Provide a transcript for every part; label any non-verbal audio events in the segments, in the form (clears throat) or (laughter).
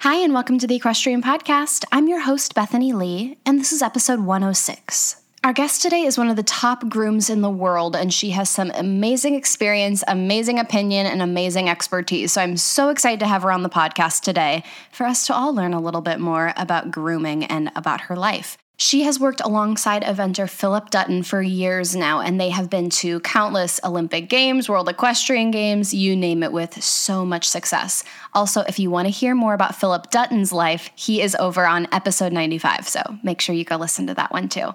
Hi, and welcome to the Equestrian Podcast. I'm your host, Bethany Lee, and this is episode 106. Our guest today is one of the top grooms in the world, and she has some amazing experience, amazing opinion, and amazing expertise. So I'm so excited to have her on the podcast today for us to all learn a little bit more about grooming and about her life. She has worked alongside eventer Phillip Dutton for years now, and they have been to countless Olympic Games, World Equestrian Games, you name it, with so much success. Also, if you want to hear more about Phillip Dutton's life, he is over on episode 95, so make sure you go listen to that one too.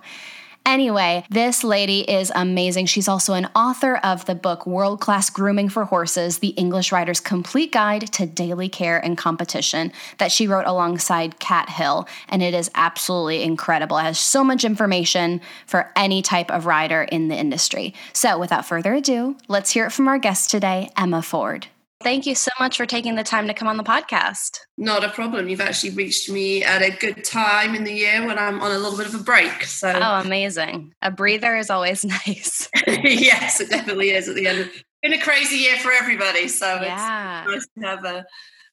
Anyway, this lady is amazing. She's also an author of the book World Class Grooming for Horses The English Rider's Complete Guide to Daily Care and Competition that she wrote alongside Kat Hill. And it is absolutely incredible. It has so much information for any type of rider in the industry. So, without further ado, let's hear it from our guest today, Emma Ford. Thank you so much for taking the time to come on the podcast. Not a problem. You've actually reached me at a good time in the year when I'm on a little bit of a break. So Oh, amazing. A breather is always (laughs) nice. (laughs) yes, it definitely is at the end of been a crazy year for everybody. So yeah. it's nice to have a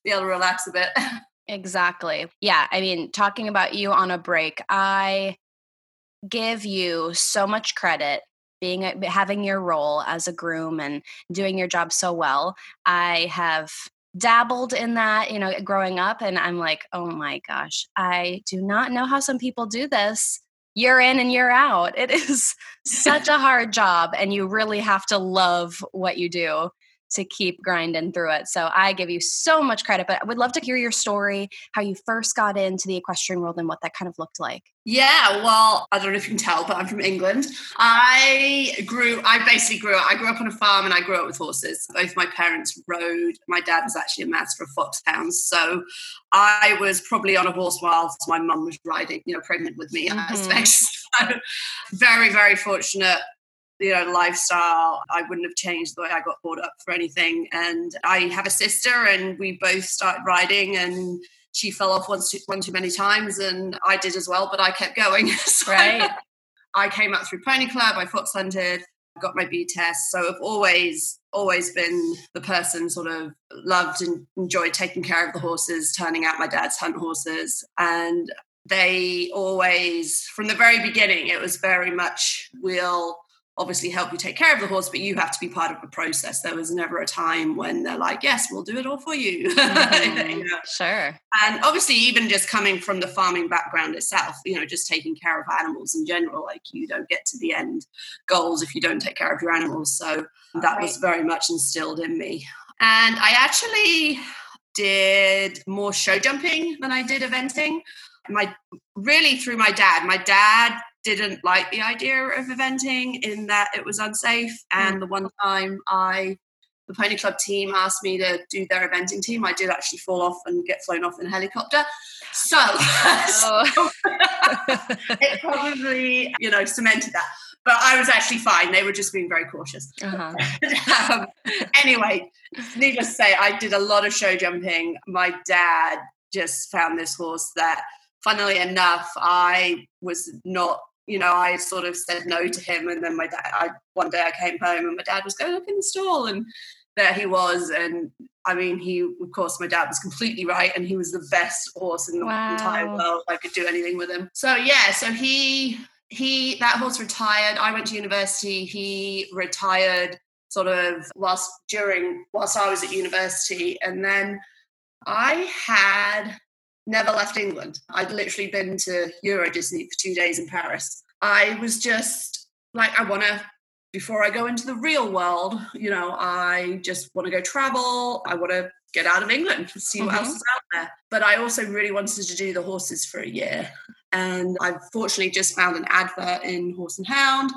be able to relax a bit. (laughs) Exactly. Yeah. I mean, talking about you on a break, I give you so much credit being having your role as a groom and doing your job so well. I have dabbled in that you know growing up and i'm like oh my gosh i do not know how some people do this. Year in and year out. It (laughs) is (laughs) such a hard job and you really have to love what you do to keep grinding through it. So I give you so much credit, but I would love to hear your story, how you first got into the equestrian world and what that kind of looked like. Yeah, well, I don't know if you can tell, but I'm from England. I grew, I basically grew up, I grew up on a farm and I grew up with horses. Both my parents rode. My dad was actually a master of foxhounds. So I was probably on a horse whilst my mum was riding, you know, pregnant with me, mm-hmm. I expect. (laughs) So very, very fortunate you know lifestyle i wouldn't have changed the way i got brought up for anything. And i have a sister and we both started riding and she fell off once too, one too many times and i did as well but i kept going. (laughs) So right. I came up through pony club i fox hunted got my b test. So i've always always been the person sort of loved and enjoyed taking care of the horses turning out my dad's hunt horses. And they always from the very beginning it was very much we'll obviously help you take care of the horse, but you have to be part of the process. There was never a time when they're like, yes, we'll do it all for you. (laughs) Mm-hmm. Sure. And obviously, even just coming from the farming background itself, you know, just taking care of animals in general, like you don't get to the end goals if you don't take care of your animals. So that right. was very much instilled in me. And I actually did more show jumping than I did eventing. My really through my dad. My dad didn't like the idea of eventing in that it was unsafe. And mm. the one time I, the Pony Club team asked me to do their eventing team, I did actually fall off and get flown off in a helicopter. So, (laughs) oh. so (laughs) it probably, you know, cemented that. But I was actually fine. They were just being very cautious. Uh-huh. (laughs) um, anyway, needless to say, I did a lot of show jumping. My dad just found this horse that funnily enough, I was not you know, I sort of said no to him. And then my dad, I, one day I came home and my dad was going, look in the stall. And there he was. And I mean, he, of course, my dad was completely right. And he was the best horse in the wow. entire world. I could do anything with him. So, yeah, so he, he, that horse retired. I went to university. He retired sort of whilst during, whilst I was at university. And then I had never left England. I'd literally been to Euro Disney for two days in Paris. I was just like, I want to, before I go into the real world, you know, I just want to go travel. I want to get out of England and see what mm-hmm. else is out there. But I also really wanted to do the horses for a year. And I fortunately just found an advert in Horse and Hound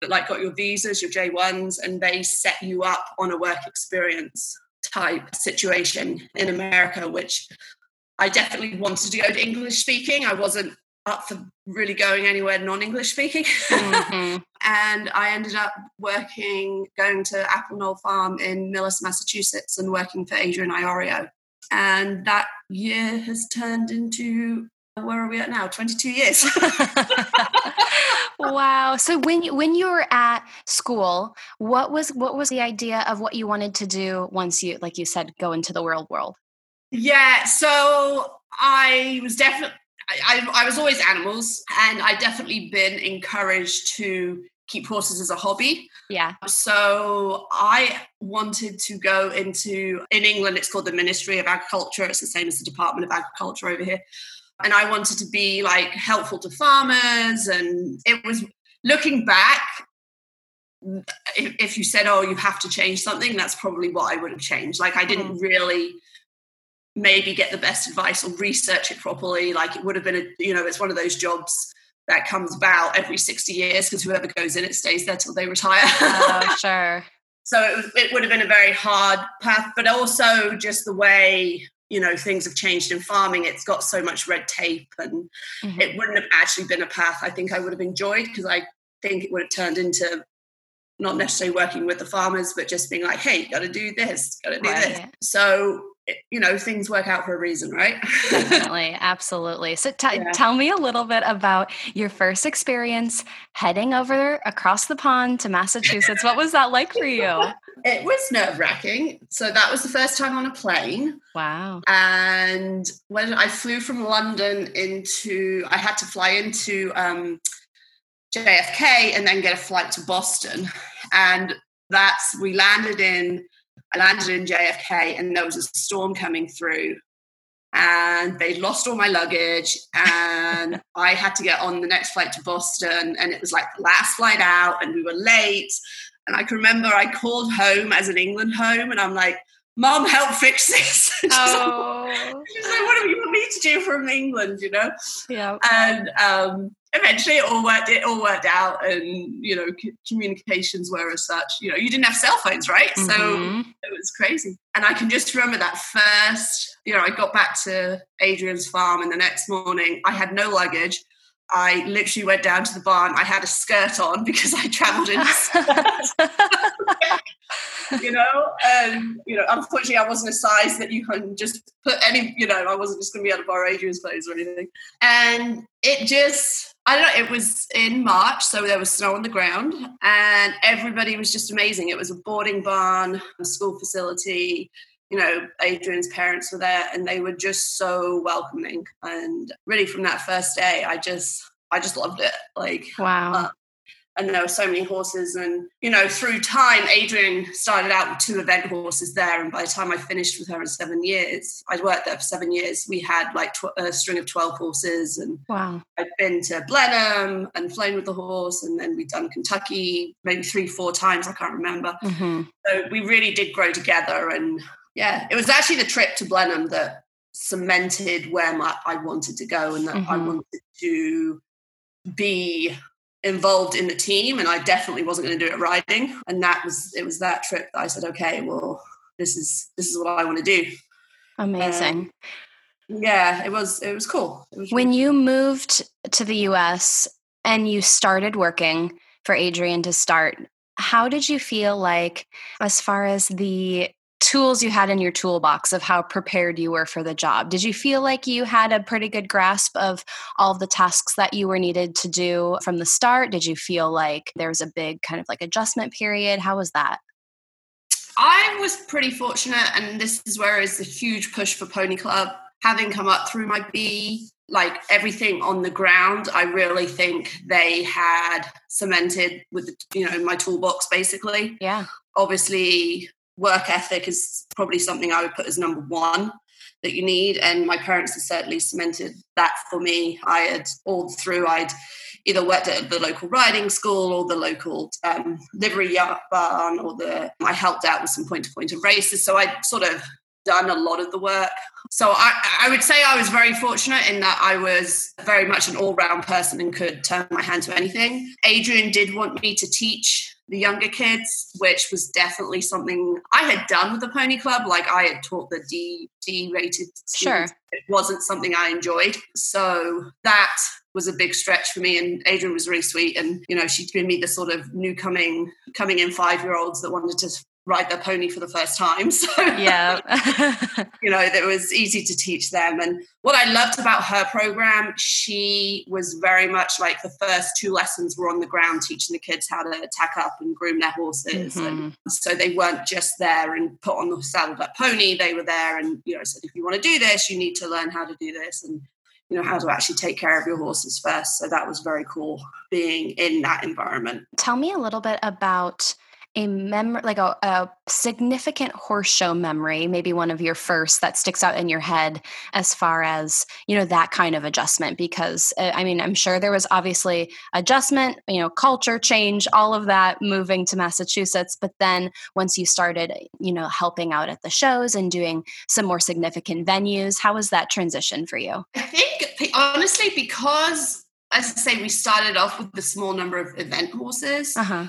that like got your visas, your J1s, and they set you up on a work experience type situation in America, which I definitely wanted to go to English speaking. I wasn't up for really going anywhere non-English speaking. Mm-hmm. (laughs) and I ended up working, going to Apple Knoll Farm in Millis, Massachusetts, and working for Adrian Iorio. And that year has turned into where are we at now 22 years (laughs) wow so when you, when you were at school what was what was the idea of what you wanted to do once you like you said go into the world world yeah so i was definitely I, I was always animals and i definitely been encouraged to keep horses as a hobby. Yeah. So I wanted to go into in England it's called the Ministry of Agriculture. It's the same as the Department of Agriculture over here and I wanted to be like helpful to farmers. And it was looking back, if, if you said, oh, you have to change something, that's probably what I would have changed. Like I didn't mm. really maybe get the best advice or research it properly. Like it would have been a, you know, it's one of those jobs that comes about every 60 years because whoever goes in it stays there till they retire. Oh, (laughs) sure. so it, was, it would have been a very hard path, but also just the way you know things have changed in farming it's got so much red tape and mm-hmm. it wouldn't have actually been a path i think i would have enjoyed because i think it would have turned into not necessarily working with the farmers but just being like hey got to do this got to do right. this so you know things work out for a reason right? Definitely. Absolutely. So (laughs) t- yeah. tell me a little bit about your first experience heading over across the pond to massachusetts. What was that like for you? (laughs) It was nerve wracking so that was the first time on a plane. Wow. And when i flew from london into i had to fly into um, jfk and then get a flight to boston. And that's we landed in I landed in JFK and there was a storm coming through and they lost all my luggage and (laughs) I had to get on the next flight to Boston and it was like the last flight out and we were late and I can remember I called home as an England home and I'm like mom help fix this. (laughs) She's, oh. like, she's like what do you want me to do from England you know? Yeah. And um eventually it all worked it all worked out and you know c- communications were as such you know you didn't have cell phones right? Mm-hmm. so it was crazy. And i can just remember that first you know i got back to adrian's farm and the next morning i had no luggage I literally went down to the barn. I had a skirt on because I travelled in (laughs) you know, and you know, unfortunately, I wasn't a size that you can just put any. You know, I wasn't just going to be able to borrow Adrian's clothes or anything. And it just, I don't know. It was in March, so there was snow on the ground, and everybody was just amazing. It was a boarding barn, a school facility you know, Adrian's parents were there and they were just so welcoming. And really from that first day, I just, I just loved it. Like, wow. Uh, and there were so many horses and you know through time adrian started out with two event horses there and by the time i finished with her in seven years i'd worked there for seven years we had like tw- a string of 12 horses and wow i'd been to blenheim and flown with the horse and then we'd done kentucky maybe three four times i can't remember mm-hmm. so we really did grow together and yeah, it was actually the trip to Blenheim that cemented where my, I wanted to go and that mm-hmm. I wanted to be involved in the team and I definitely wasn't going to do it riding. And that was it was that trip that I said okay well this is this is what I want to do. Amazing. Um, yeah it was it was cool. It was when really you moved to the US and you started working for Adrian to start how did you feel like as far as the tools you had in your toolbox of how prepared you were for the job. Did you feel like you had a pretty good grasp of all the tasks that you were needed to do from the start? Did you feel like there was a big kind of like adjustment period? How was that? I was pretty fortunate, and this is where is a huge push for Pony Club. Having come up through my B, like everything on the ground, I really think they had cemented with you know my toolbox basically. Yeah. Obviously, work ethic is probably something I would put as number one that you need. And my parents have certainly cemented that for me. I had all through, I'd either worked at the local riding school or the local um, livery barn, or the I helped out with some point to point of races. So I'd sort of done a lot of the work. So I, I would say I was very fortunate in that I was very much an all round person and could turn my hand to anything. Adrian did want me to teach the younger kids, which was definitely something I had done with the pony club. Like I had taught the D D rated Sure. It wasn't something I enjoyed. So that was a big stretch for me. And Adrian was really sweet. And, you know, she'd given me the sort of new coming coming in five year olds that wanted to ride their pony for the first time. (laughs) So Yeah. (laughs) you know, it was easy to teach them. And what I loved about her program, she was very much like the first two lessons were on the ground teaching the kids how to tack up and groom their horses. And mm-hmm. so they weren't just there and put on the saddled up pony. They were there and, you know, said, if you want to do this, you need to learn how to do this and, you know, how to actually take care of your horses first. So that was very cool being in that environment. Tell me a little bit about a memory, like a, a significant horse show memory, maybe one of your first that sticks out in your head as far as, you know, that kind of adjustment. Because, uh, I mean, I'm sure there was obviously adjustment, you know, culture change, all of that moving to Massachusetts. But then once you started, you know, helping out at the shows and doing some more significant venues, how was that transition for you? I think, honestly, because as I say, we started off with the small number of event horses. Uh huh.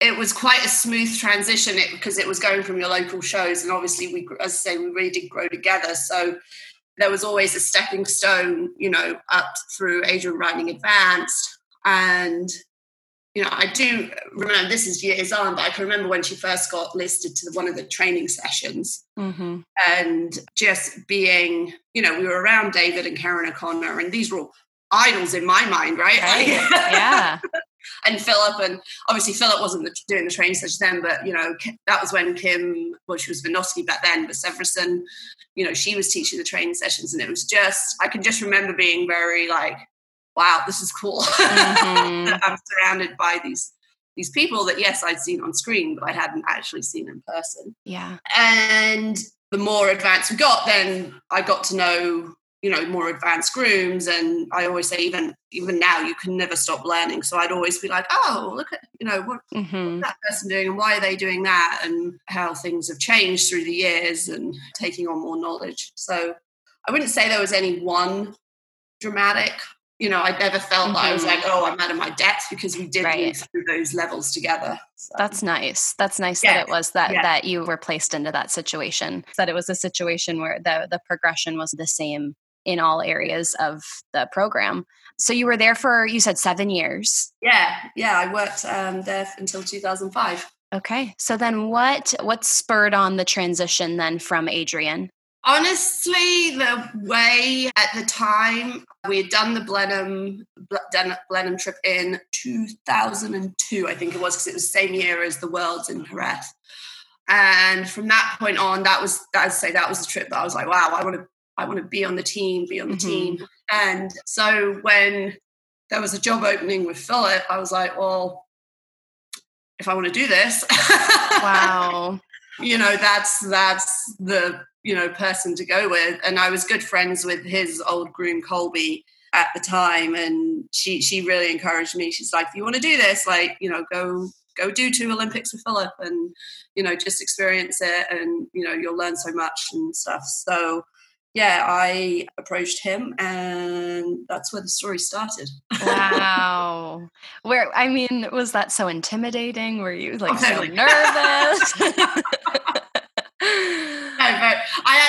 It was quite a smooth transition it, because it was going from your local shows, and obviously, we, as I say, we really did grow together. So there was always a stepping stone, you know, up through Adrian Writing advanced, and you know, I do remember this is years on, but I can remember when she first got listed to one of the training sessions Mm-hmm. and just being, you know, we were around David and Karen O'Connor, and these were all idols in my mind, right? Right. yeah. (laughs) and Phillip, and obviously Phillip wasn't the, doing the training session then, but you know that was when Kim, well, she was Vinoski back then, but Severson, you know, she was teaching the training sessions, and it was just I can just remember being very like, wow, this is cool. Mhm. (laughs) I'm surrounded by these these people that yes I'd seen on screen, but I hadn't actually seen in person. Yeah. And the more advanced we got, then I got to know, you know, more advanced grooms. And I always say, even even now, you can never stop learning. So I'd always be like, oh, look at, you know, what Mm-hmm. that person doing and why are they doing that and how things have changed through the years and taking on more knowledge. So I wouldn't say there was any one dramatic. You know, I never felt that I was Mhm. like, oh, I'm out of my depth because we did Right. move through those levels together. So, That's nice. That's nice Yeah, that it was that yeah. that you were placed into that situation. That it was a situation where the the progression was the same in all areas of the program. So you were there for you said 7 years. yeah, yeah, I worked um, there until 2005. Okay. So then what what spurred on the transition then from Adrian? Honestly, the way at the time we had done the Blenheim done Blenheim trip in 2002, I think it was, because it was the same year as the Worlds in Jerez. And from that point on, that was I'd say that was the trip that I was like, wow, I want to I want to be on the team, be on the Mhm. team. And so when there was a job opening with Phillip, I was like, well, if I want to do this, Wow. (laughs) you know that's that's the you know person to go with and i was good friends with his old groom colby at the time and she she really encouraged me she's like if you want to do this like you know go go do two olympics with phillip and you know just experience it and you know you'll learn so much and stuff so yeah i approached him and that's where the story started wow. Where I mean, was that so intimidating? Were you (laughs) oh, like so nervous? (laughs)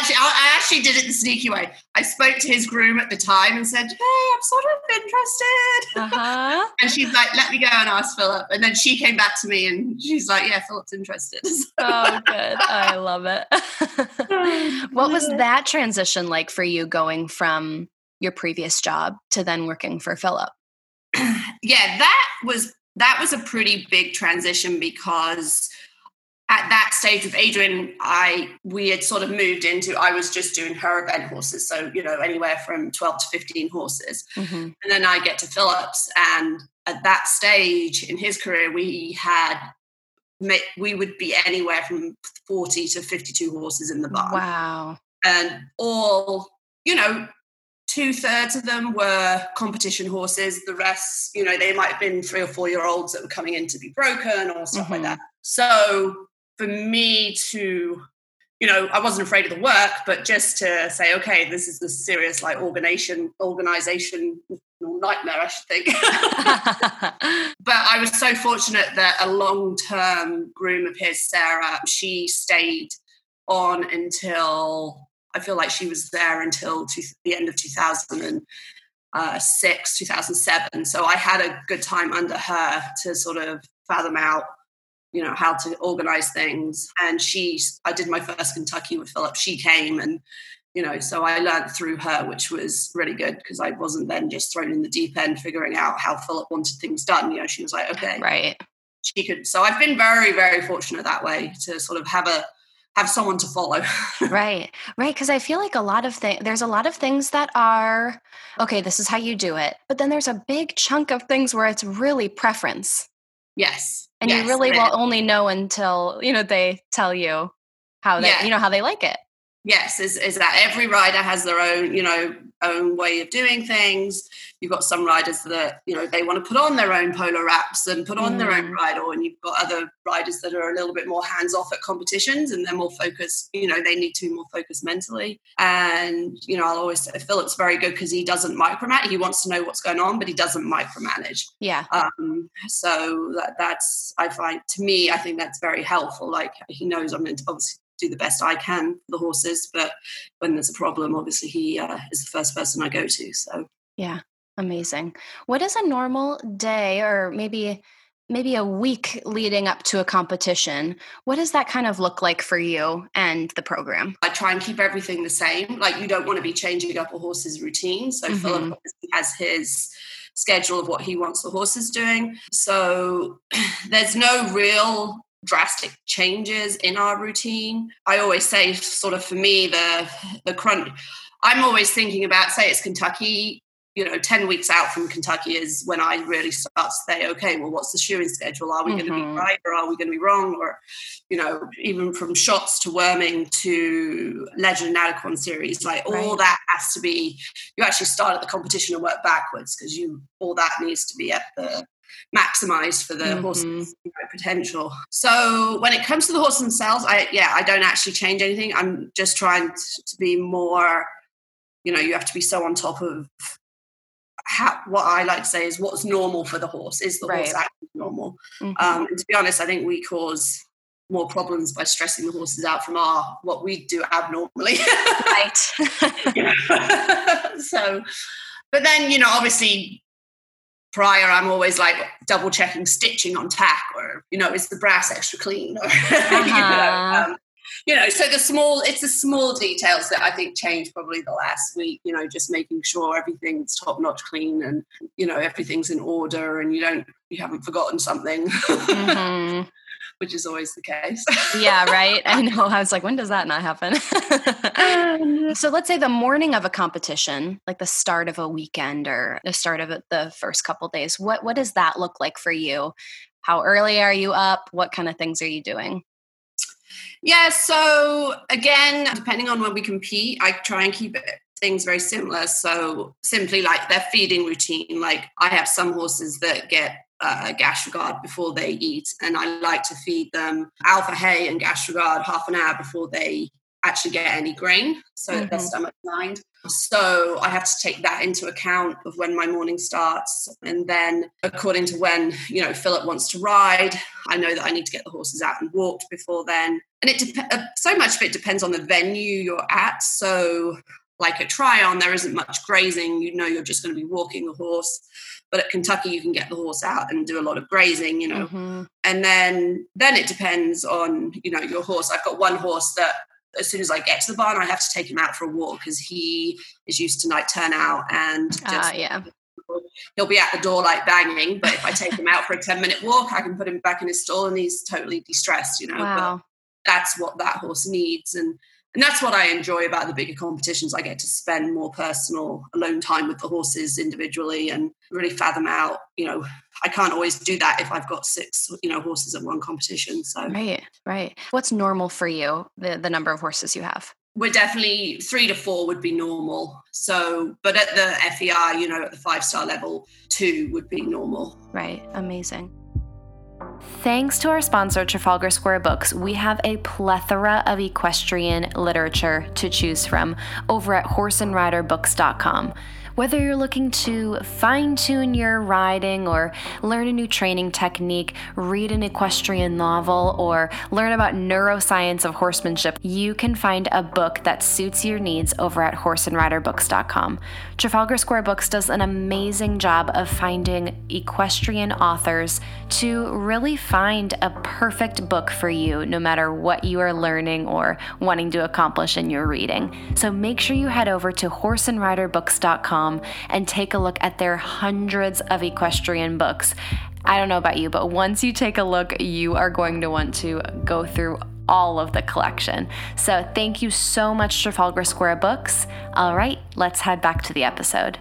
No, but I actually, I actually did it the sneaky way. I spoke to his groom at the time and said, "Hey, I'm sort of interested." uh-huh. (laughs) And she's like, "Let me go and ask Phillip." And then she came back to me and she's like, "Yeah, Phillip's interested." (laughs) Oh, good. I love it. (laughs) what was that transition like for you going from your previous job to then working for Phillip? (clears throat) yeah, that was that was a pretty big transition because at that stage with Adrian, I we had sort of moved into I was just doing her event horses, so you know anywhere from twelve to fifteen horses. Mm-hmm. And then I get to Phillips, and at that stage in his career, we had we would be anywhere from forty to fifty-two horses in the barn, Wow. and all you know, two thirds of them were competition horses. The rest, you know, they might have been three or four year olds that were coming in to be broken or stuff Mhm. like that. So for me to you know, I wasn't afraid of the work, but just to say, okay, this is the serious like organization, organization nightmare, I should think. (laughs) but I was so fortunate that a long-term groom of his, Sarah, she stayed on until I feel like she was there until to, the end of 2006, 2007. So I had a good time under her to sort of fathom out you know how to organize things. And she i did my first kentucky with phillip. She came and you know so i learned through her which was really good because i wasn't then just thrown in the deep end figuring out how phillip wanted things done. You know she was like okay. Right. She could so i've been very very fortunate that way to sort of have a have someone to follow. (laughs) Right. Right because i feel like a lot of things there's a lot of things that are okay this is how you do it but then there's a big chunk of things where it's really preference. Yes and yes, you really will only know until you know they tell you how they yeah. you know how they like it yes is, is that every rider has their own you know own way of doing things. You've got some riders that you know they want to put on their own polo wraps and put on mm. their own mm. rider and you've got other riders that are a little bit more hands off at competitions and they're more focused you know they need to be more focused mentally. And you know i'll always say phillip's very good because he doesn't micromanage. He wants to know what's going on but he doesn't micromanage. Yeah. Um, so that, that's i find to me i think that's very helpful. Like he knows i'm obviously do the best I can for the horses. But when there's a problem, obviously he uh, is the first person I go to. So yeah, amazing. What is a normal day, or maybe maybe a week leading up to a competition? What does that kind of look like for you and the program? I try and keep everything the same. Like you don't want to be changing up a horse's routine. So mm-hmm. Phillip has his schedule of what he wants the horses doing. So (clears throat) there's no real drastic changes in our routine. I always say, sort of for me, the the crunch. I'm always thinking about, say, it's Kentucky. You know, ten weeks out from Kentucky is when I really start to say, okay, well, what's the shoeing schedule? Are we mm-hmm. going to be right or are we going to be wrong? Or, you know, even from shots to worming to Legend and Adequan series, like all right. that has to be. You actually start at the competition and work backwards because you all that needs to be at the maximized for the mm-hmm. horse's potential. So when it comes to the horse themselves, I yeah, I don't actually change anything. I'm just trying to be more, you know, you have to be so on top of how, what I like to say is what's normal for the horse. Is the right. horse actually normal? Mm-hmm. Um, and to be honest, I think we cause more problems by stressing the horses out from our what we do abnormally. (laughs) right. (laughs) (laughs) so, but then you know, obviously prior i'm always like double checking stitching on tack or you know is the brass extra clean or uh-huh. (laughs) you, know, um, you know so the small it's the small details that i think changed probably the last week you know just making sure everything's top notch clean and you know everything's in order and you don't you haven't forgotten something (laughs) mm-hmm which is always the case. yeah, right. (laughs) I know. I was like, when does that not happen? Um, (laughs) so let's say the morning of a competition, like the start of a weekend or the start of the first couple days. What what does that look like for you? How early are you up? What kind of things are you doing? Yeah, so again, depending on when we compete, I try and keep it things very similar. So simply like their feeding routine. Like I have some horses that get uh, Gastro-Gard before they eat. And I like to feed them alpha hay and Gastro-Gard half an hour before they actually get any grain, so mm-hmm. their stomach's lined. So I have to take that into account of when my morning starts. And then according to when, you know, Phillip wants to ride, I know that I need to get the horses out and walked before then. And it dep- uh, so much of it depends on the venue you're at. So like a Tryon, there isn't much grazing. You know, you're just going to be walking the horse. But at Kentucky, you can get the horse out and do a lot of grazing, you know. Mm-hmm. And then then it depends on you know your horse. I've got one horse that as soon as I get to the barn, I have to take him out for a walk because he is used to night turnout and ah, just, uh, yeah. He'll be at the door like banging, but if I take him out for a 10 minute walk, I can put him back in his stall and he's totally distressed, you know. Wow. But that's what that horse needs. And and that's what I enjoy about the bigger competitions. I get to spend more personal alone time with the horses individually and really fathom out, you know, I can't always do that if I've got six, you know, horses at one competition. So Right, right. What's normal for you, the, the number of horses you have? We're definitely three to four would be normal. So, but at the FEI, you know, at the five star level, two would be normal. Right. Amazing. Thanks to our sponsor, Trafalgar Square Books, we have a plethora of equestrian literature to choose from over at horseandriderbooks.com. Whether you're looking to fine tune your riding or learn a new training technique, read an equestrian novel, or learn about neuroscience of horsemanship, you can find a book that suits your needs over at horseandriderbooks.com. Trafalgar Square Books does an amazing job of finding equestrian authors to really find a perfect book for you, no matter what you are learning or wanting to accomplish in your reading. So make sure you head over to horseandriderbooks.com and take a look at their hundreds of equestrian books. I don't know about you, but once you take a look, you are going to want to go through all of the collection. So thank you so much, Trafalgar Square Books. All right, let's head back to the episode.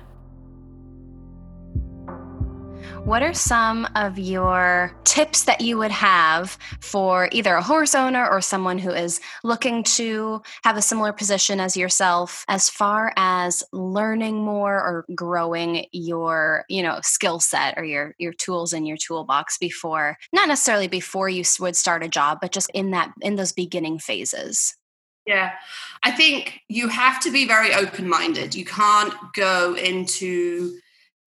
What are some of your tips that you would have for either a horse owner or someone who is looking to have a similar position as yourself as far as learning more or growing your, you know, skill set or your your tools in your toolbox before not necessarily before you would start a job, but just in that in those beginning phases? Yeah, I think you have to be very open minded. You can't go into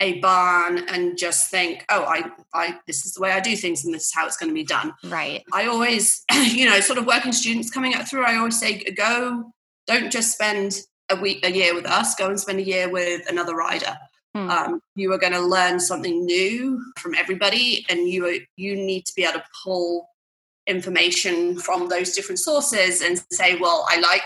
a barn and just think, oh, I, I, this is the way I do things and this is how it's going to be done. Right. I always, (clears throat) you know, sort of working students coming up through, I always say, go, don't just spend a week, a year with us, go and spend a year with another rider. Hmm. Um, you are going to learn something new from everybody, and you are, you need to be able to pull information from those different sources and say, well, I like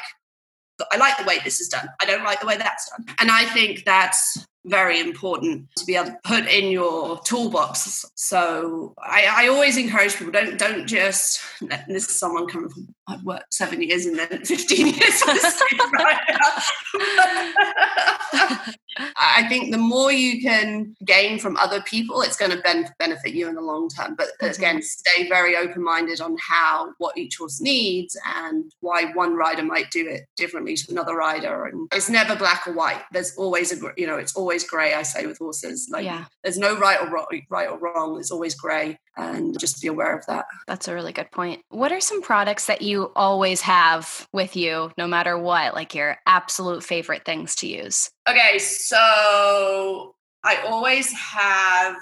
I like the way this is done. I don't like the way that's done. And I think that's very important to be able to put in your toolbox. So I, I always encourage people don't don't just this is someone coming from I've worked seven years and then (laughs) 15 years (laughs) (laughs) I think the more you can gain from other people, it's going to ben- benefit you in the long term. But mm-hmm. again, stay very open minded on how, what each horse needs and why one rider might do it differently to another rider. And it's never black or white. There's always a, you know, it's always gray, I say with horses. Like yeah. there's no right or wrong, right or wrong. It's always gray and just be aware of that. That's a really good point. What are some products that you always have with you, no matter what, like your absolute favorite things to use? Okay, so I always have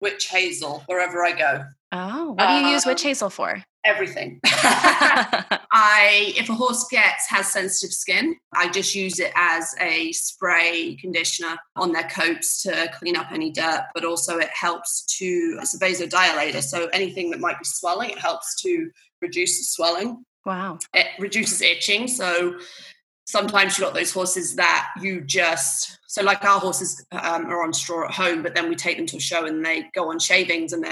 witch hazel wherever I go. Oh, what do you um, use witch um, hazel for? Everything. (laughs) (laughs) I, if a horse gets has sensitive skin, I just use it as a spray conditioner on their coats to clean up any dirt. But also, it helps to it's a vasodilator, so anything that might be swelling, it helps to reduce the swelling. Wow! It reduces itching, so sometimes you got those horses that you just so like our horses um, are on straw at home but then we take them to a show and they go on shavings and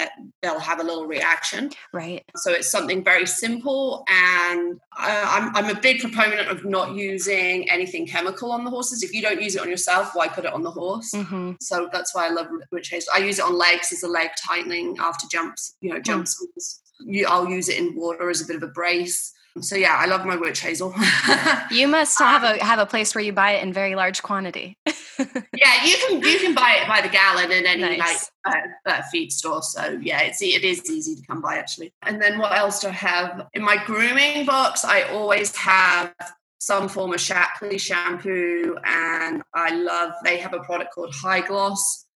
they'll have a little reaction. Right. So it's something very simple and I, I'm, I'm a big proponent of not using anything chemical on the horses. If you don't use it on yourself why put it on the horse? Mm-hmm. so that's why i love witch hazel i use it on legs as a leg tightening after jumps you know jumps mm. I'll use it in water as a bit of a brace so yeah, I love my witch hazel. (laughs) you must have a have a place where you buy it in very large quantity. (laughs) yeah, you can you can buy it by the gallon in any nice. like uh, uh, feed store. So yeah, it's it is easy to come by actually. And then what else do I have in my grooming box? I always have some form of Shapley shampoo, and I love they have a product called High Gloss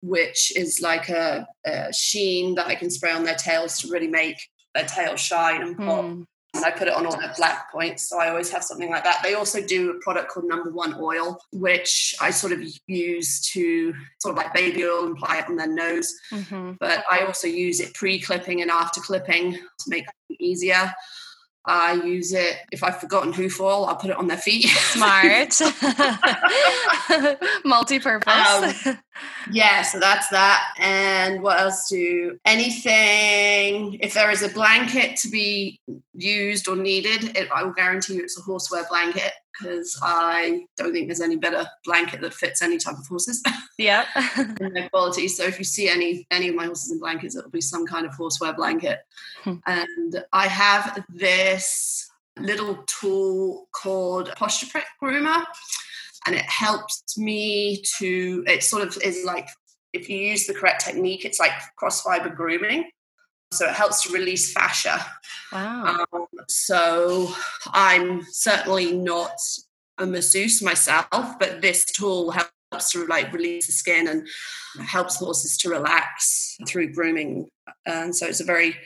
which is like a, a, sheen that I can spray on their tails to really make their tails shine and pop. Mm and I put it on all their black points. So I always have something like that. They also do a product called Number One Oil, which I sort of use to sort of like baby oil and apply it on their nose. Mm-hmm. But I also use it pre clipping and after clipping to make it easier. I use it if I've forgotten hoof oil, I'll put it on their feet. Smart. (laughs) Multi-purpose. Um, yeah, so that's that. And what else do anything if there is a blanket to be used or needed, it, I will guarantee you it's a horseware blanket because I don't think there's any better blanket that fits any type of horses. (laughs) Yeah. and their quality. So if you see any any of my horses in blankets, it'll be some kind of horseware blanket. Hmm. And I have this little tool called Posture Prep Groomer. And it helps me to, it sort of is like if you use the correct technique, it's like cross fiber grooming. So it helps to release fascia. Wow. Um, so I'm certainly not a masseuse myself, but this tool helps to like release the skin and helps horses to relax through grooming. And so it's a very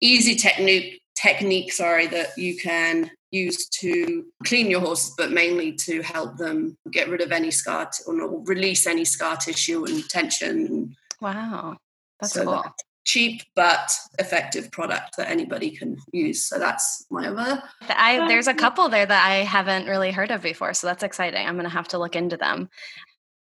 easy technique technique, sorry, that you can use to clean your horses, but mainly to help them get rid of any scar t- or release any scar tissue and tension. Wow, that's so cool. Cheap but effective product that anybody can use. So that's my other. I, there's a couple there that I haven't really heard of before, so that's exciting. I'm going to have to look into them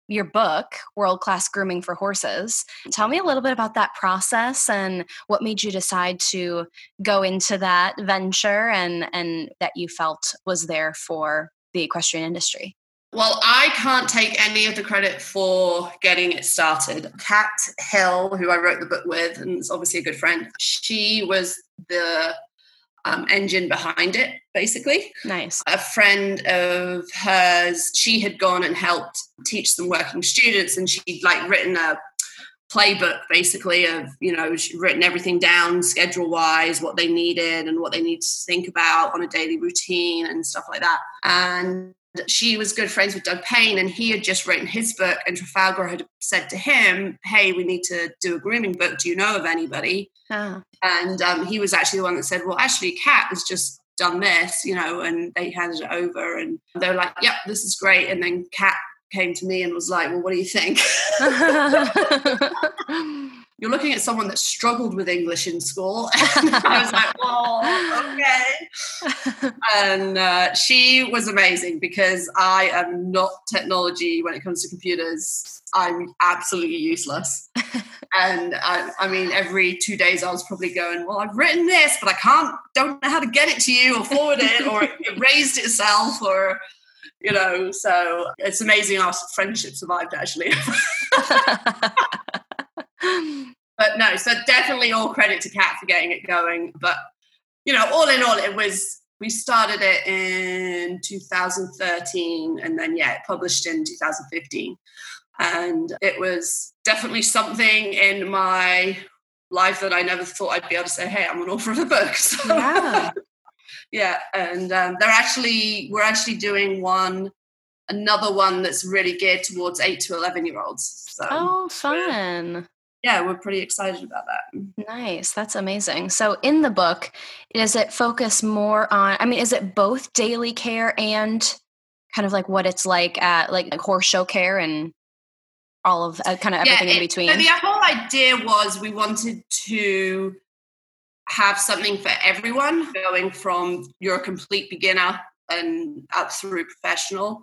your book, World Class Grooming for Horses. Tell me a little bit about that process and what made you decide to go into that venture and, and that you felt was there for the equestrian industry. Well, I can't take any of the credit for getting it started. Kat Hill, who I wrote the book with, and is obviously a good friend, she was the um, engine behind it, basically. Nice. A friend of hers, she had gone and helped teach some working students, and she'd like written a playbook basically of you know written everything down schedule wise what they needed and what they need to think about on a daily routine and stuff like that and she was good friends with Doug Payne, and he had just written his book. And Trafalgar had said to him, "Hey, we need to do a grooming book. Do you know of anybody?" Oh. And um, he was actually the one that said, "Well, actually, Kat has just done this, you know." And they handed it over, and they were like, "Yep, this is great." And then Kat came to me and was like, "Well, what do you think?" (laughs) (laughs) (laughs) you're looking at someone that struggled with English in school. And (laughs) I was like, oh, okay. and uh, she was amazing because I am not technology when it comes to computers. I'm absolutely useless. and I, I, mean, every two days I was probably going, well, I've written this, but I can't, don't know how to get it to you or forward it or it raised itself or, you know, so it's amazing our friendship survived actually (laughs) but no, so definitely all credit to Kat for getting it going. But you know, all in all, it was we started it in 2013 and then yeah, it published in 2015. And it was definitely something in my life that I never thought I'd be able to say, hey, I'm an author of a book. (laughs) So, yeah. (laughs) yeah. And um, they're actually, we're actually doing one, another one that's really geared towards eight to 11 year olds. So, oh, fun yeah, we're pretty excited about that. Nice. That's amazing. So, in the book, does it focus more on, I mean, is it both daily care and kind of like what it's like at like, like horse show care and all of uh, kind of everything yeah, it, in between? So the whole idea was we wanted to have something for everyone, going from you're a complete beginner and up through professional.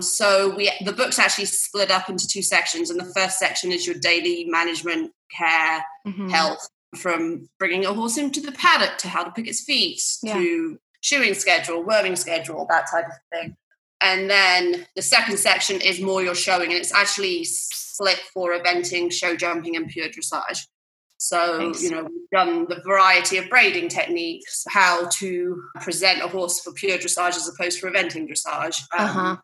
So we the book's actually split up into two sections, and the first section is your daily management, care, mm-hmm. health, from bringing a horse into the paddock to how to pick its feet yeah. to shoeing schedule, worming schedule, that type of thing. And then the second section is more your showing, and it's actually split for eventing, show jumping, and pure dressage. So, Thanks. you know, we've done the variety of braiding techniques, how to present a horse for pure dressage as opposed to eventing dressage. Um, uh-huh.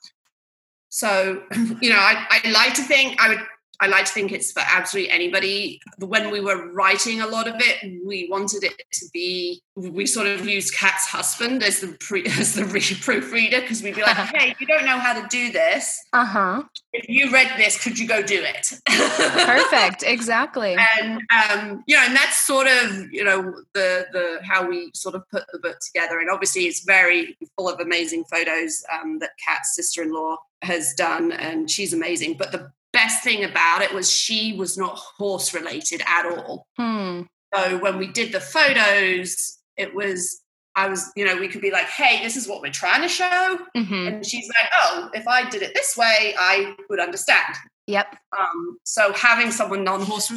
So, (clears throat) you know, I, I like to think I would I like to think it's for absolutely anybody. When we were writing a lot of it, we wanted it to be. We sort of used Kat's husband as the pre, (laughs) as the re- proofreader because we'd be like, (laughs) "Hey, you don't know how to do this. Uh huh. If you read this, could you go do it?" (laughs) Perfect. Exactly. and um, you know, and that's sort of you know the the how we sort of put the book together. And obviously, it's very full of amazing photos um, that Kat's sister-in-law has done, and she's amazing. But the best thing about it was she was not horse related at all. Hmm. So when we did the photos, it was I was, you know, we could be like, hey, this is what we're trying to show. Mm-hmm. And she's like, oh, if I did it this way, I would understand. Yep. Um, so having someone non-horse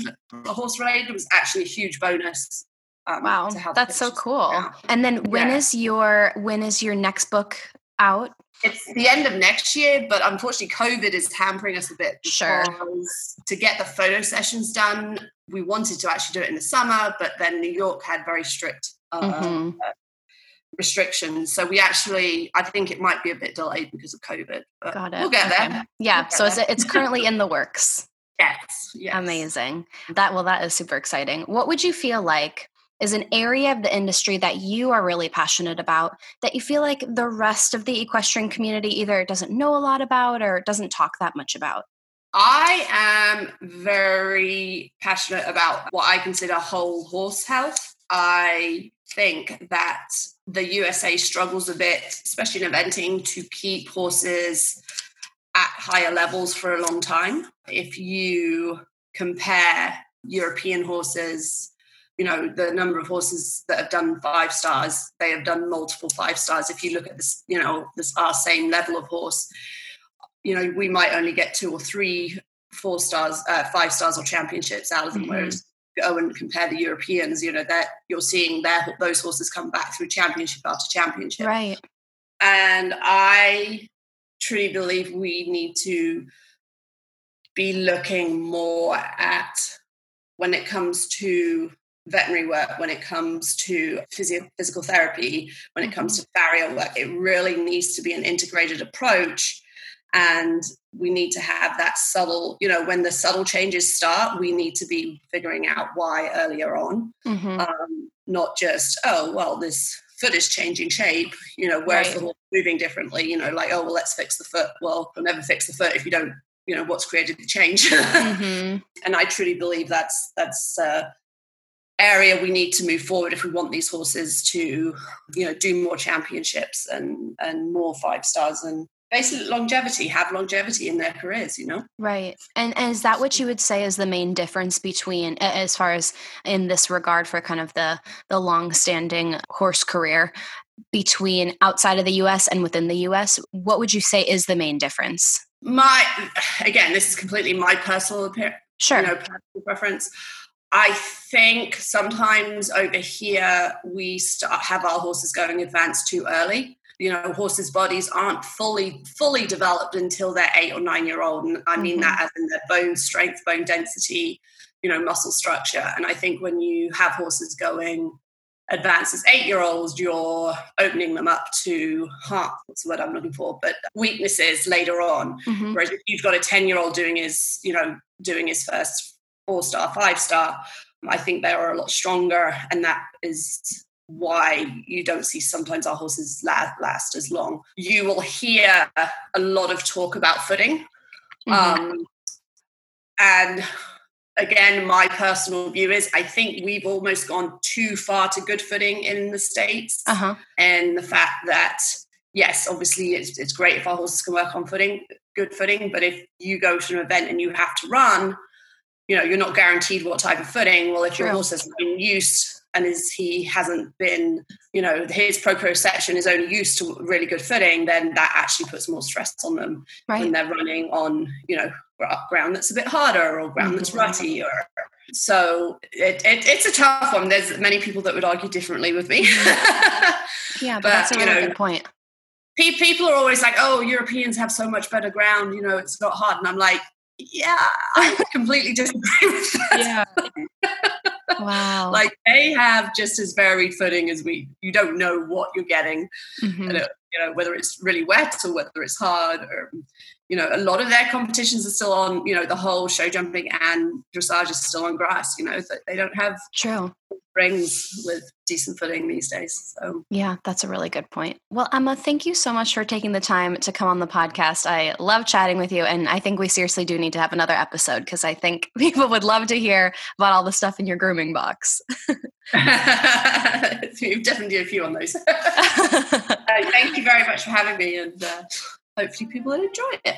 horse related was actually a huge bonus. Um, wow, that's so cool. And then when yeah. is your when is your next book out? It's the end of next year, but unfortunately, COVID is hampering us a bit. Sure. To get the photo sessions done, we wanted to actually do it in the summer, but then New York had very strict uh, mm-hmm. uh, restrictions. So we actually, I think it might be a bit delayed because of COVID. Got it. We'll get okay. there. Yeah. We'll so there. it's currently in the works. (laughs) Yes, yes. Amazing. That well, that is super exciting. What would you feel like is an area of the industry that you are really passionate about that you feel like the rest of the equestrian community either doesn't know a lot about or doesn't talk that much about? I am very passionate about what I consider whole horse health. I think that the USA struggles a bit, especially in eventing, to keep horses at higher levels for a long time. If you compare European horses, you know, the number of horses that have done five stars, they have done multiple five stars. If you look at this, you know, this our same level of horse, you know, we might only get two or three four stars, uh, five stars or championships out of them, mm-hmm. whereas go and compare the Europeans, you know, that you're seeing their those horses come back through championship after championship. Right. And I truly believe we need to be looking more at when it comes to veterinary work, when it comes to physio- physical therapy, when it comes mm-hmm. to farrier work, it really needs to be an integrated approach. And we need to have that subtle, you know, when the subtle changes start, we need to be figuring out why earlier on, mm-hmm. um, not just, oh, well, this foot is changing shape, you know, where's right. the horse moving differently, you know, like, oh, well, let's fix the foot. Well, we'll never fix the foot if you don't, you know, what's created the change. (laughs) mm-hmm. And I truly believe that's, that's, uh, area we need to move forward if we want these horses to you know do more championships and and more five stars and basically longevity have longevity in their careers you know? Right. And, and is that what you would say is the main difference between as far as in this regard for kind of the the long standing horse career between outside of the US and within the US what would you say is the main difference? My again this is completely my personal opinion sure. you know personal preference I think sometimes over here we start have our horses going advanced too early you know horses bodies aren't fully fully developed until they're eight or nine year old and i mean mm-hmm. that as in their bone strength bone density you know muscle structure and i think when you have horses going advanced as eight year olds you're opening them up to huh, what's the word i'm looking for but weaknesses later on mm-hmm. whereas if you've got a 10 year old doing his you know doing his first four star five star i think they are a lot stronger and that is why you don't see sometimes our horses last, last as long. You will hear a lot of talk about footing. Mm-hmm. Um, and again, my personal view is I think we've almost gone too far to good footing in the States. Uh-huh. And the fact that, yes, obviously it's, it's great if our horses can work on footing, good footing, but if you go to an event and you have to run, you know, you're not guaranteed what type of footing. Well, if your horse has been used and is he hasn't been, you know, his proprioception is only used to really good footing, then that actually puts more stress on them right. when they're running on, you know, ground that's a bit harder or ground mm-hmm. that's rutty or so it, it, it's a tough one. There's many people that would argue differently with me. yeah, (laughs) but, but, that's a really know, good point. People are always like, "Oh, Europeans have so much better ground. You know, it's not hard." And I'm like, "Yeah, I completely disagree with that." Yeah. Wow. (laughs) like they have just as varied footing as we. You don't know what you're getting. Mm-hmm. you know, whether it's really wet or whether it's hard or you know, a lot of their competitions are still on, you know, the whole show jumping and dressage is still on grass, you know, they don't have True. Rings with decent footing these days. So Yeah, that's a really good point. Well, Emma, thank you so much for taking the time to come on the podcast. I love chatting with you and I think we seriously do need to have another episode because I think (laughs) people would love to hear about all the stuff in your grooming box. (laughs) We've definitely a few on those. (laughs) uh, thank you very much for having me and uh, hopefully people will enjoy it.